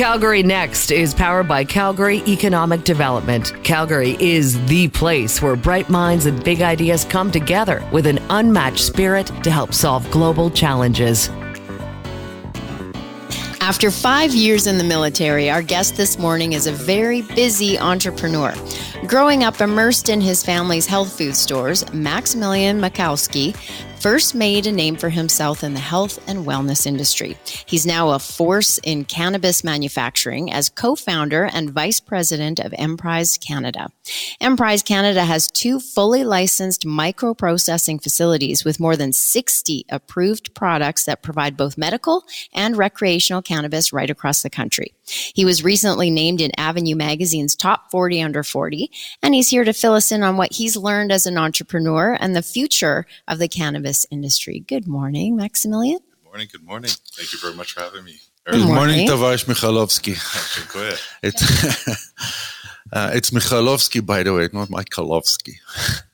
Calgary Next is powered by Calgary Economic Development. Calgary is the place where bright minds and big ideas come together with an unmatched spirit to help solve global challenges. After five years in the military, our guest this morning is a very busy entrepreneur. Growing up immersed in his family's health food stores, Maximilian Mikowski first made a name for himself in the health and wellness industry. He's now a force in cannabis manufacturing as co founder and vice president of Emprise Canada. Emprise Canada has two fully licensed microprocessing facilities with more than 60 approved products that provide both medical and recreational cannabis right across the country. He was recently named in Avenue Magazine's top 40 under 40, and he's here to fill us in on what he's learned as an entrepreneur and the future of the cannabis industry. Good morning, Maximilian. Good morning. Good morning. Thank you very much for having me. Good morning, Tavash Mikhailovsky. Uh, it's Mikhailovsky, by the way, not Mikhailovsky.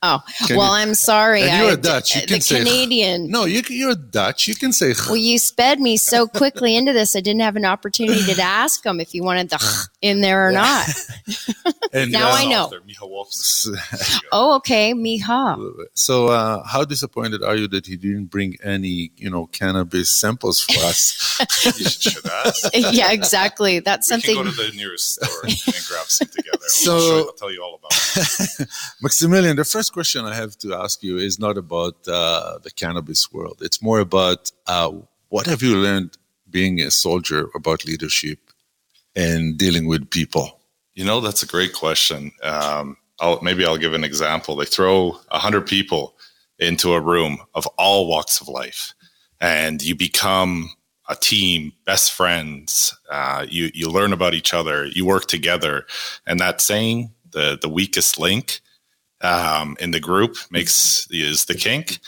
Oh, well, you, I'm sorry. And you're I, a Dutch. You can the say Canadian. No, you, you're Dutch. You can say. Well, you sped me so quickly into this. I didn't have an opportunity to ask him if you wanted the in there or not. and now uh, I know. oh, okay, Miha. So, uh, how disappointed are you that he didn't bring any, you know, cannabis samples for us? ask. yeah, exactly. That's we something. Can go to the nearest store and grab some together so I'll, tell you all about it. Maximilian, the first question I have to ask you is not about uh, the cannabis world. It's more about uh, what have you learned being a soldier about leadership and dealing with people? You know, that's a great question. Um, I'll, maybe I'll give an example. They throw a hundred people into a room of all walks of life, and you become a team, best friends. Uh, you you learn about each other. You work together, and that saying, the the weakest link um, in the group makes is the kink.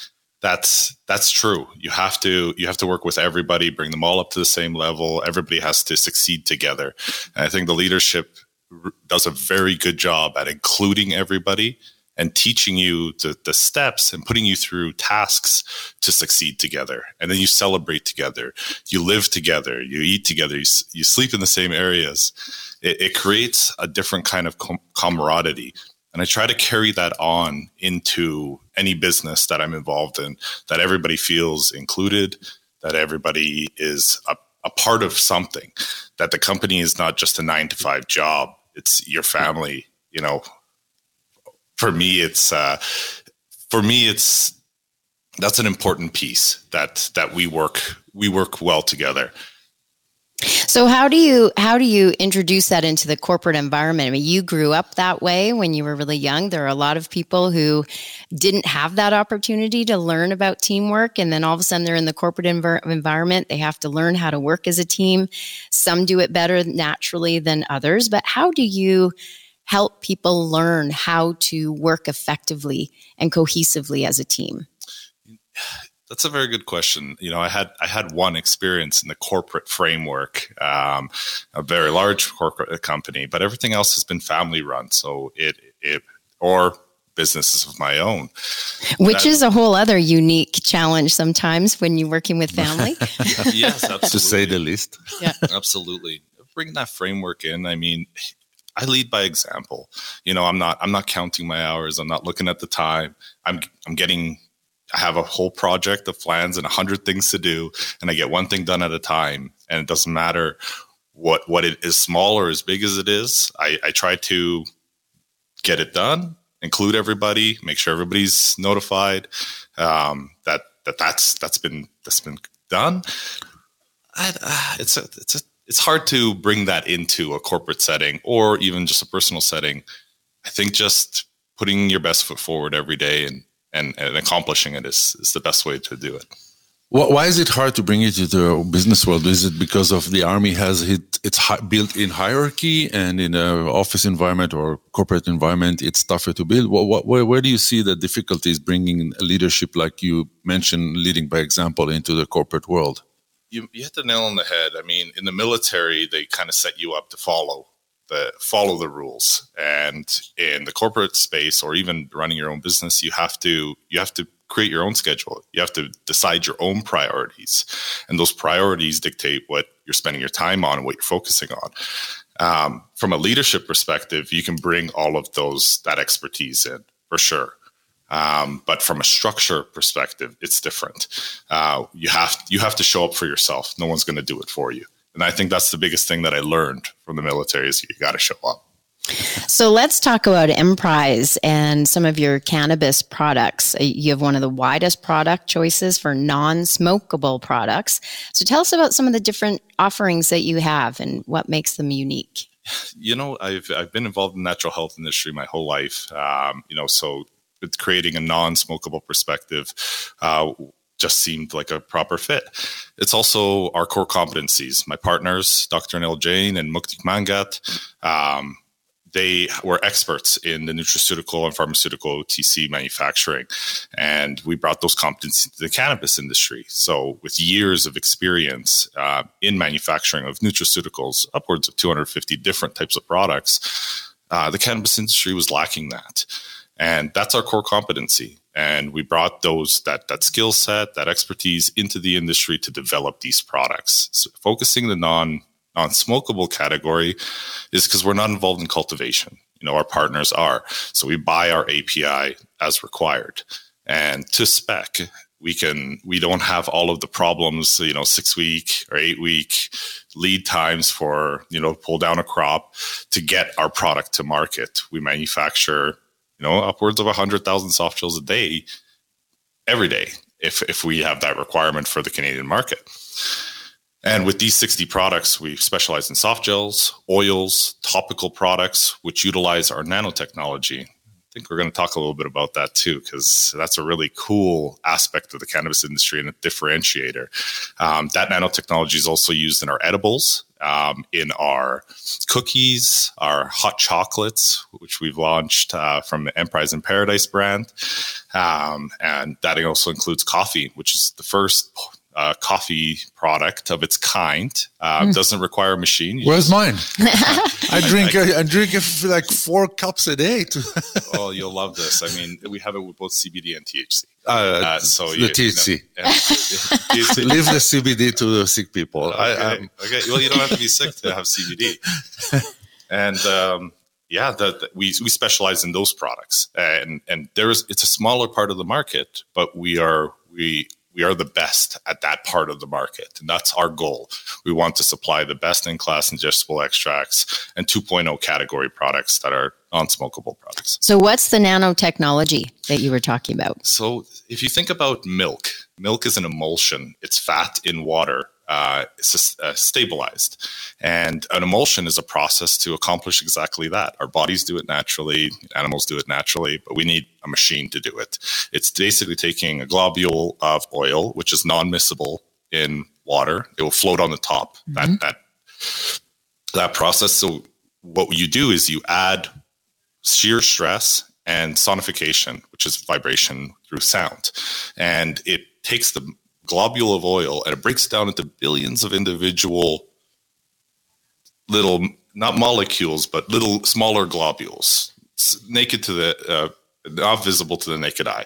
That's that's true. You have to you have to work with everybody, bring them all up to the same level. Everybody has to succeed together. And I think the leadership does a very good job at including everybody and teaching you the, the steps and putting you through tasks to succeed together. And then you celebrate together, you live together, you eat together, you, you sleep in the same areas. It, it creates a different kind of com- camaraderie. And I try to carry that on into any business that I'm involved in, that everybody feels included, that everybody is a, a part of something, that the company is not just a nine to five job. It's your family, you know, for me, it's uh, for me, it's that's an important piece that that we work we work well together. So how do you how do you introduce that into the corporate environment? I mean, you grew up that way when you were really young. There are a lot of people who didn't have that opportunity to learn about teamwork, and then all of a sudden they're in the corporate env- environment. They have to learn how to work as a team. Some do it better naturally than others, but how do you help people learn how to work effectively and cohesively as a team? That's a very good question. You know, I had I had one experience in the corporate framework, um, a very large corporate company, but everything else has been family run. So it it or businesses of my own, which that, is a whole other unique challenge sometimes when you're working with family. yes, absolutely. to say the least. Yeah, absolutely. Bring that framework in. I mean, I lead by example. You know, I'm not I'm not counting my hours. I'm not looking at the time. I'm I'm getting I have a whole project of plans and a hundred things to do, and I get one thing done at a time. And it doesn't matter what what it is small or as big as it is. I, I try to get it done, include everybody, make sure everybody's notified um, that that that's that's been that's been done. I, uh, it's a it's a it's hard to bring that into a corporate setting or even just a personal setting. I think just putting your best foot forward every day and, and, and accomplishing it is, is the best way to do it. Why is it hard to bring it to the business world? Is it because of the army has it, it's built-in hierarchy, and in an office environment or corporate environment, it's tougher to build? What, where, where, do you see the difficulties bringing leadership, like you mentioned, leading by example, into the corporate world? you, you hit the nail on the head. I mean, in the military, they kind of set you up to follow follow the rules, and in the corporate space or even running your own business, you have to you have to create your own schedule. You have to decide your own priorities, and those priorities dictate what you're spending your time on and what you're focusing on. Um, from a leadership perspective, you can bring all of those that expertise in for sure. Um, but from a structure perspective, it's different. Uh, you have you have to show up for yourself. No one's going to do it for you. And I think that's the biggest thing that I learned from the military is you got to show up. So let's talk about Emprise and some of your cannabis products. Uh, you have one of the widest product choices for non-smokable products. So tell us about some of the different offerings that you have and what makes them unique. You know, I've I've been involved in the natural health industry my whole life. Um, you know, so with creating a non-smokable perspective uh, just seemed like a proper fit. It's also our core competencies. My partners, Dr. Anil Jain and Muktik Mangat, um, they were experts in the nutraceutical and pharmaceutical OTC manufacturing. And we brought those competencies to the cannabis industry. So, with years of experience uh, in manufacturing of nutraceuticals, upwards of 250 different types of products, uh, the cannabis industry was lacking that. And that's our core competency. And we brought those that that skill set, that expertise into the industry to develop these products. So focusing the non non smokable category is because we're not involved in cultivation. You know, our partners are. So we buy our API as required. And to spec, we can we don't have all of the problems, you know, six week or eight week lead times for, you know, pull down a crop to get our product to market. We manufacture you know, upwards of 100,000 soft gels a day every day if, if we have that requirement for the Canadian market. And with these 60 products, we specialize in soft gels, oils, topical products, which utilize our nanotechnology. Think we're going to talk a little bit about that too, because that's a really cool aspect of the cannabis industry and a differentiator. Um, that nanotechnology is also used in our edibles, um, in our cookies, our hot chocolates, which we've launched uh, from the Emprise and Paradise brand. Um, and that also includes coffee, which is the first uh, coffee product of its kind. Uh, mm. Doesn't require a machine. You Where's just, mine? I drink I, I drink like four cups a day. To oh, you'll love this. I mean, we have it with both CBD and THC. Uh, uh, so the you, THC. You know, THC. Leave the CBD to the sick people. Okay. I, okay. Well, you don't have to be sick to have CBD. and um, yeah, the, the, we we specialize in those products, and and there is it's a smaller part of the market, but we are we we are the best at that part of the market. And that's our goal. We want to supply the best in class ingestible extracts and 2.0 category products that are non smokable products. So, what's the nanotechnology that you were talking about? So, if you think about milk, milk is an emulsion, it's fat in water uh, uh, stabilized. And an emulsion is a process to accomplish exactly that. Our bodies do it naturally, animals do it naturally, but we need a machine to do it. It's basically taking a globule of oil, which is non miscible in water. It will float on the top. Mm-hmm. That that that process. So what you do is you add shear stress and sonification, which is vibration through sound, and it takes the globule of oil and it breaks down into billions of individual little not molecules but little smaller globules. It's naked to the uh, not visible to the naked eye.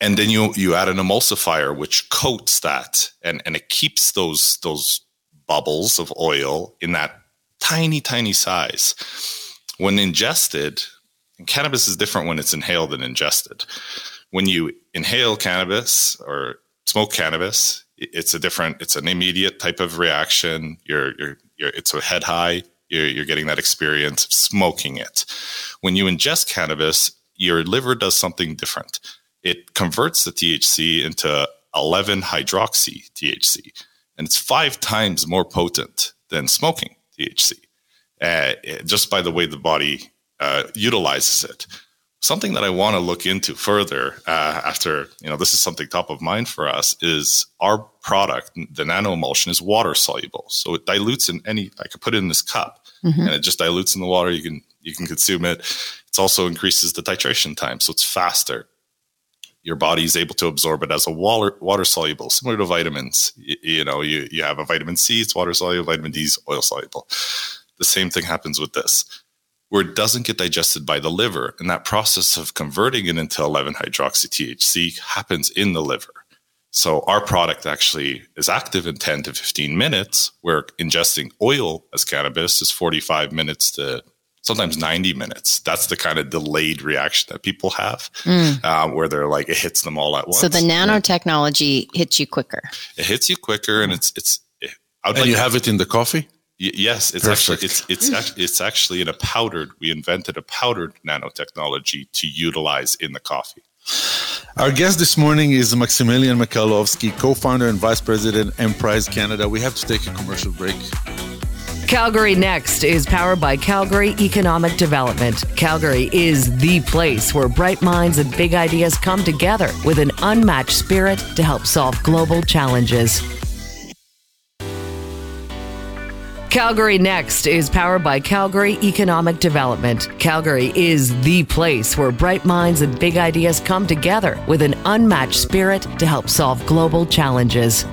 And then you you add an emulsifier which coats that and and it keeps those those bubbles of oil in that tiny tiny size. When ingested cannabis is different when it's inhaled than ingested. When you inhale cannabis or smoke cannabis, it's a different, it's an immediate type of reaction. You're, you're, you're it's a head high. You're, you're getting that experience of smoking it. When you ingest cannabis, your liver does something different. It converts the THC into 11 hydroxy THC, and it's five times more potent than smoking THC, uh, just by the way the body uh, utilizes it something that I want to look into further uh, after, you know, this is something top of mind for us is our product, the nano emulsion is water soluble. So it dilutes in any, I could put it in this cup mm-hmm. and it just dilutes in the water. You can, you can consume it. It also increases the titration time. So it's faster. Your body is able to absorb it as a water, water soluble, similar to vitamins. You, you know, you, you have a vitamin C, it's water soluble, vitamin D is oil soluble. The same thing happens with this where it doesn't get digested by the liver. And that process of converting it into 11 hydroxy THC happens in the liver. So our product actually is active in 10 to 15 minutes, where ingesting oil as cannabis is 45 minutes to sometimes 90 minutes. That's the kind of delayed reaction that people have, mm. um, where they're like, it hits them all at once. So the nanotechnology hits you quicker. It hits you quicker, and it's it's. It, and like you have it in the coffee. Y- yes, it's Perfect. actually it's it's actually, it's actually in a powdered. We invented a powdered nanotechnology to utilize in the coffee. Our guest this morning is Maximilian Michalowski, co-founder and vice president, Emprise Canada. We have to take a commercial break. Calgary Next is powered by Calgary Economic Development. Calgary is the place where bright minds and big ideas come together with an unmatched spirit to help solve global challenges. Calgary Next is powered by Calgary Economic Development. Calgary is the place where bright minds and big ideas come together with an unmatched spirit to help solve global challenges.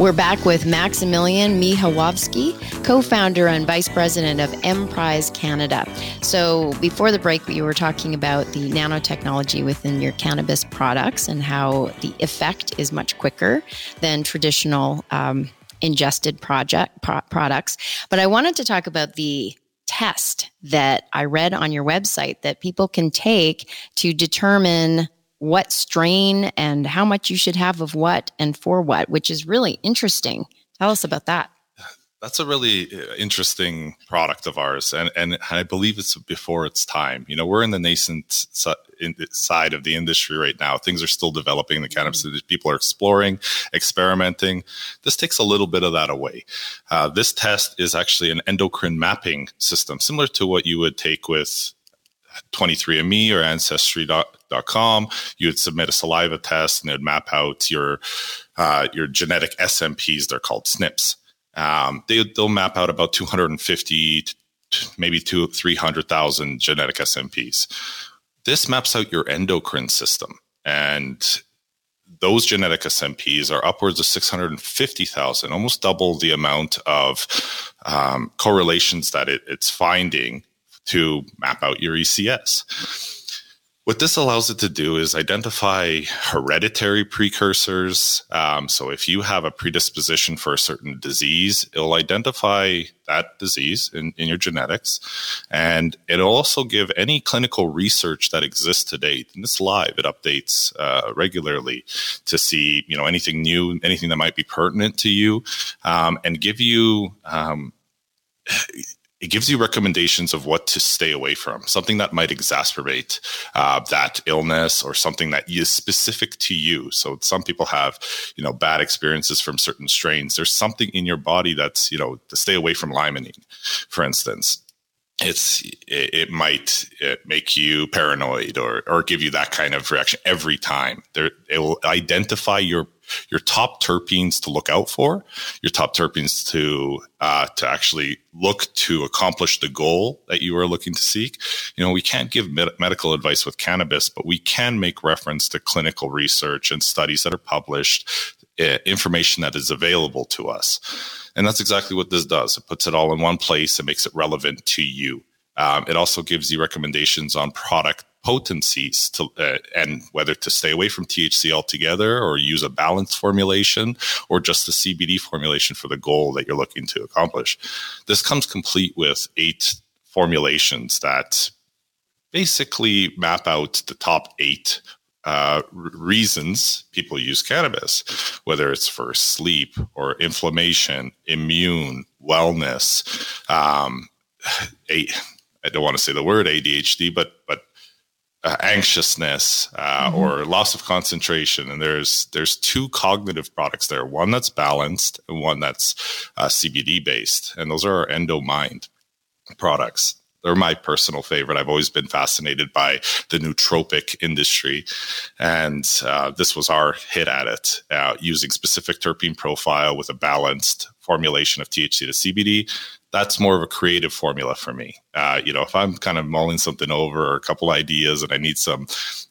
We're back with Maximilian Michalowski, co founder and vice president of Emprise Canada. So, before the break, we were talking about the nanotechnology within your cannabis products and how the effect is much quicker than traditional um, ingested project pro- products. But I wanted to talk about the test that I read on your website that people can take to determine what strain and how much you should have of what and for what, which is really interesting. Tell us about that. That's a really uh, interesting product of ours, and and I believe it's before its time. You know, we're in the nascent side of the industry right now. Things are still developing. The cannabis mm-hmm. people are exploring, experimenting. This takes a little bit of that away. Uh, this test is actually an endocrine mapping system, similar to what you would take with 23andMe or Ancestry.com. You would submit a saliva test, and it would map out your uh, your genetic SNPs. They're called SNPs. Um, they, they'll map out about 250 maybe two, 300,000 genetic SNPs. This maps out your endocrine system. And those genetic SNPs are upwards of 650,000, almost double the amount of um, correlations that it, it's finding to map out your ECS. What this allows it to do is identify hereditary precursors. Um, so, if you have a predisposition for a certain disease, it'll identify that disease in, in your genetics. And it'll also give any clinical research that exists to date. And it's live, it updates uh, regularly to see you know anything new, anything that might be pertinent to you, um, and give you. Um, it gives you recommendations of what to stay away from, something that might exacerbate uh, that illness or something that is specific to you. So some people have, you know, bad experiences from certain strains. There's something in your body that's, you know, to stay away from limonene, for instance it's it, it might it make you paranoid or or give you that kind of reaction every time. There, it will identify your your top terpenes to look out for, your top terpenes to uh, to actually look to accomplish the goal that you are looking to seek. You know, we can't give med- medical advice with cannabis, but we can make reference to clinical research and studies that are published, uh, information that is available to us. And that's exactly what this does. It puts it all in one place and makes it relevant to you. Um, it also gives you recommendations on product potencies to, uh, and whether to stay away from THC altogether or use a balanced formulation or just the CBD formulation for the goal that you're looking to accomplish. This comes complete with eight formulations that basically map out the top eight uh, reasons people use cannabis, whether it's for sleep or inflammation, immune, wellness, um, a, I don't want to say the word ADHD, but but uh, anxiousness uh, mm-hmm. or loss of concentration. And there's there's two cognitive products there. One that's balanced and one that's uh, CBD based, and those are our Endomind products. They're my personal favorite. I've always been fascinated by the nootropic industry, and uh, this was our hit at it, uh, using specific terpene profile with a balanced formulation of THC to CBD that's more of a creative formula for me. Uh, you know, if I'm kind of mulling something over or a couple ideas and I need some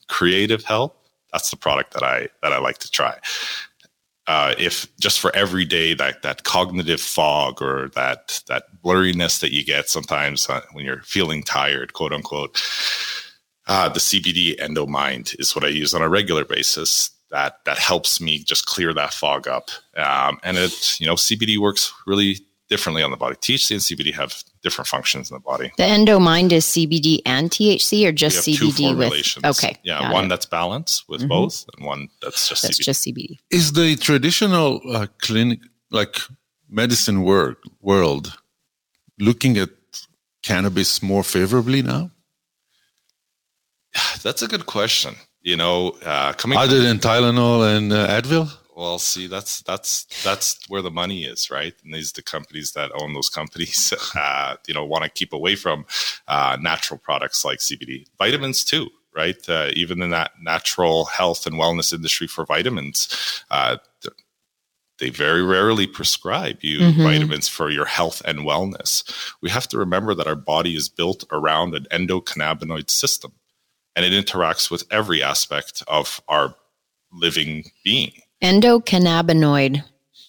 creative help, that's the product that I that I like to try. Uh, if just for every day that that cognitive fog or that that blurriness that you get sometimes uh, when you're feeling tired, quote unquote, uh, the CBD Endomind is what I use on a regular basis. That that helps me just clear that fog up, um, and it you know CBD works really differently on the body. THC and CBD have different functions in the body. The endo mind is CBD and THC, or just CBD with? Okay, yeah, one it. that's balanced with mm-hmm. both, and one that's just that's CBD. just CBD. Is the traditional uh, clinic like medicine work world looking at cannabis more favorably now? That's a good question. You know, uh, coming other than Tylenol and uh, Advil. Well, see, that's that's that's where the money is, right? And these the companies that own those companies, uh, you know, want to keep away from uh, natural products like CBD, vitamins too, right? Uh, even in that natural health and wellness industry for vitamins, uh, they very rarely prescribe you mm-hmm. vitamins for your health and wellness. We have to remember that our body is built around an endocannabinoid system, and it interacts with every aspect of our living being Endocannabinoid.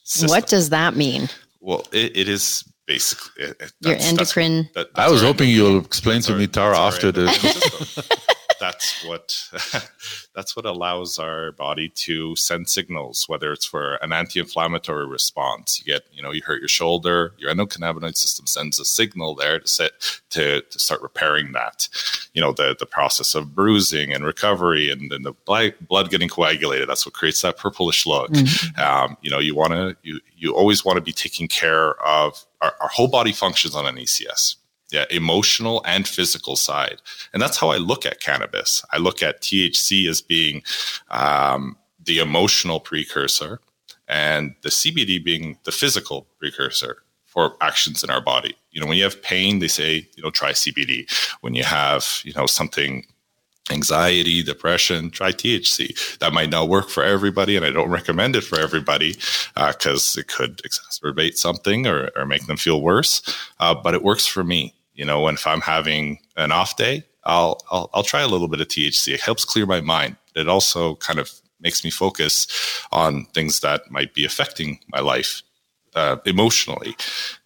System. What does that mean? Well, it, it is basically it, your endocrine. That, I was hoping you'll explain to me, Tara, after the. that's what that's what allows our body to send signals whether it's for an anti-inflammatory response. You get you know you hurt your shoulder your endocannabinoid system sends a signal there to set to, to start repairing that. You know the the process of bruising and recovery and then the blood getting coagulated that's what creates that purplish look. Mm-hmm. um, you know you want to you you always want to be taking care of our, our whole body functions on an ECS yeah, emotional and physical side. And that's how I look at cannabis. I look at THC as being um, the emotional precursor and the CBD being the physical precursor for actions in our body. You know, when you have pain, they say, you know, try CBD. When you have, you know, something anxiety, depression, try THC. That might not work for everybody, and I don't recommend it for everybody because uh, it could exacerbate something or, or, make them feel worse. Uh, but it works for me. You know, when if I'm having an off day, I'll, I'll, I'll try a little bit of THC. It helps clear my mind. It also kind of makes me focus on things that might be affecting my life uh, emotionally.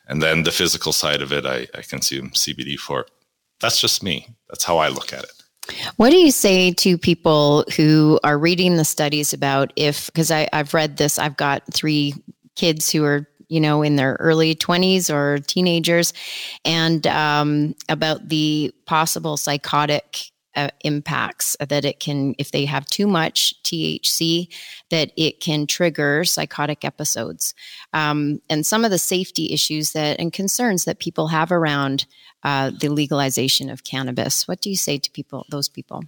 And then the physical side of it, I, I consume CBD for. That's just me. That's how I look at it. What do you say to people who are reading the studies about if, because I've read this, I've got three kids who are you know, in their early 20s or teenagers, and um, about the possible psychotic uh, impacts that it can, if they have too much THC, that it can trigger psychotic episodes. Um, and some of the safety issues that and concerns that people have around uh, the legalization of cannabis. What do you say to people, those people?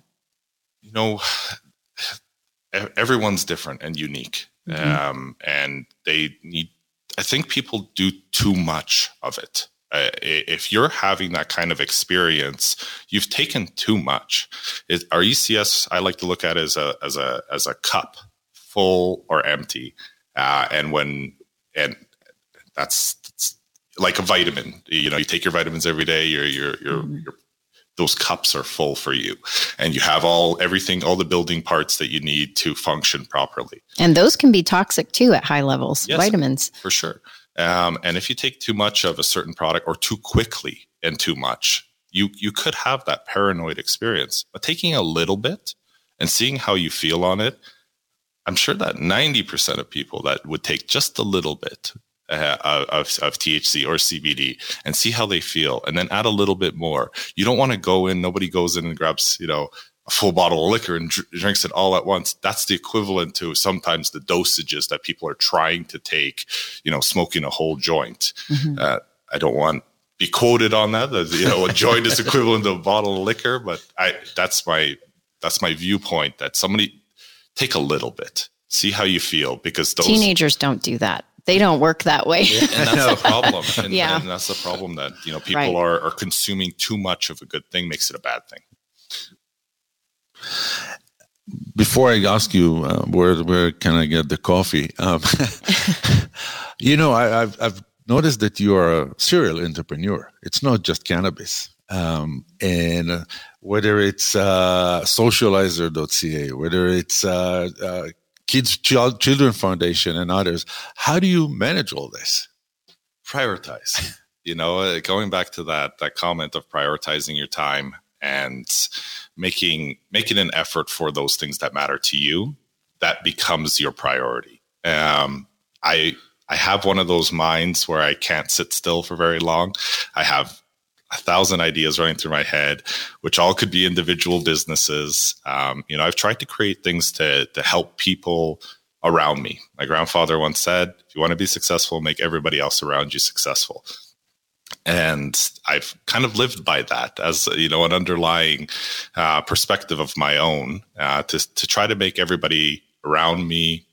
You know, everyone's different and unique. Mm-hmm. Um, and they need I think people do too much of it. Uh, if you're having that kind of experience, you've taken too much. It, our ECS, I like to look at as a as a as a cup, full or empty. Uh, and when and that's, that's, like a vitamin. You know, you take your vitamins every day. You're you're you're, mm-hmm. you're those cups are full for you. And you have all everything all the building parts that you need to function properly. And those can be toxic too at high levels yes, vitamins. for sure. Um, and if you take too much of a certain product or too quickly and too much you you could have that paranoid experience. But taking a little bit and seeing how you feel on it i'm sure that 90% of people that would take just a little bit uh, of, of THC or CBD and see how they feel, and then add a little bit more. You don't want to go in. Nobody goes in and grabs, you know, a full bottle of liquor and dr- drinks it all at once. That's the equivalent to sometimes the dosages that people are trying to take. You know, smoking a whole joint. Mm-hmm. Uh, I don't want be quoted on that. You know, a joint is equivalent to a bottle of liquor, but I that's my that's my viewpoint. That somebody take a little bit, see how you feel, because those teenagers don't do that they don't work that way. Yeah, and that's the problem. And, yeah. and that's the problem that, you know, people right. are, are consuming too much of a good thing makes it a bad thing. Before I ask you uh, where where can I get the coffee, um, you know, I, have I've noticed that you are a serial entrepreneur. It's not just cannabis, um, and uh, whether it's uh, socializer.ca, whether it's uh, Kids Children Foundation and others. How do you manage all this? Prioritize. you know, uh, going back to that that comment of prioritizing your time and making making an effort for those things that matter to you, that becomes your priority. Um, I I have one of those minds where I can't sit still for very long. I have a thousand ideas running through my head, which all could be individual businesses. Um, you know, I've tried to create things to to help people around me. My grandfather once said, "If you want to be successful, make everybody else around you successful." And I've kind of lived by that as you know an underlying uh, perspective of my own uh, to to try to make everybody around me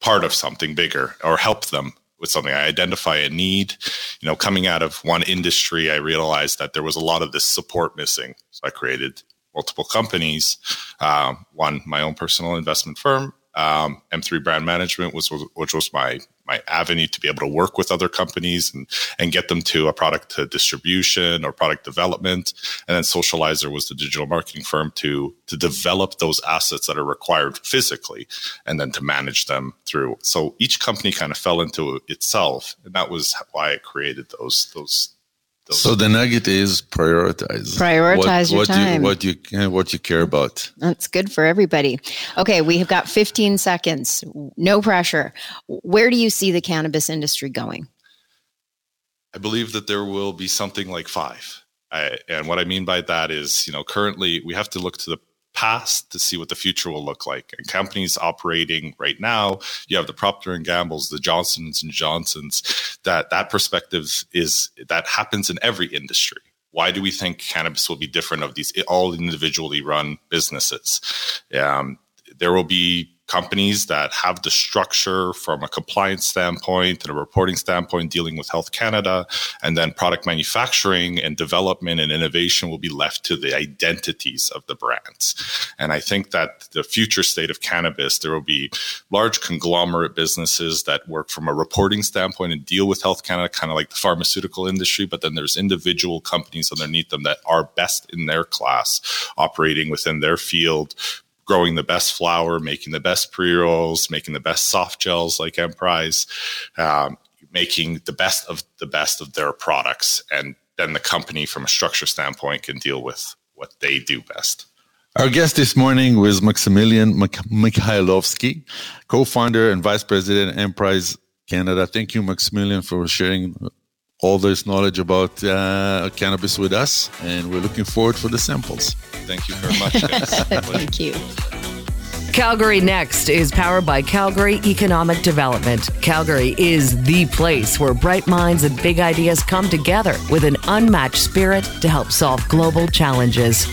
part of something bigger or help them with something. I identify a need. You know, coming out of one industry, I realized that there was a lot of this support missing. So I created multiple companies. Um, one, my own personal investment firm, um, M3 Brand Management was, which was my my avenue to be able to work with other companies and and get them to a product to distribution or product development. And then Socializer was the digital marketing firm to to develop those assets that are required physically and then to manage them through. So each company kind of fell into itself, and that was why I created those those so the nugget is prioritize. Prioritize what, your what time. You, what you what you care about. That's good for everybody. Okay, we have got 15 seconds. No pressure. Where do you see the cannabis industry going? I believe that there will be something like five. I, and what I mean by that is, you know, currently we have to look to the past to see what the future will look like. And companies operating right now, you have the Procter and Gambles, the Johnsons and Johnsons. That that perspective is that happens in every industry. Why do we think cannabis will be different of these all individually run businesses? Um, there will be companies that have the structure from a compliance standpoint and a reporting standpoint dealing with Health Canada, and then product manufacturing and development and innovation will be left to the identities of the brands. And I think that the future state of cannabis, there will be large conglomerate businesses that work from a reporting standpoint and deal with Health Canada, kind of like the pharmaceutical industry, but then there's individual companies underneath them that are best in their class, operating within their field, growing the best flower, making the best pre rolls, making the best soft gels like Emprise, um, making the best of the best of their products. And then the company, from a structure standpoint, can deal with what they do best. Our guest this morning was Maximilian Mikhailovsky, co-founder and vice president Emprise Canada. Thank you, Maximilian, for sharing all this knowledge about uh, cannabis with us, and we're looking forward for the samples. Thank you very much. Thank you. Calgary Next is powered by Calgary Economic Development. Calgary is the place where bright minds and big ideas come together with an unmatched spirit to help solve global challenges.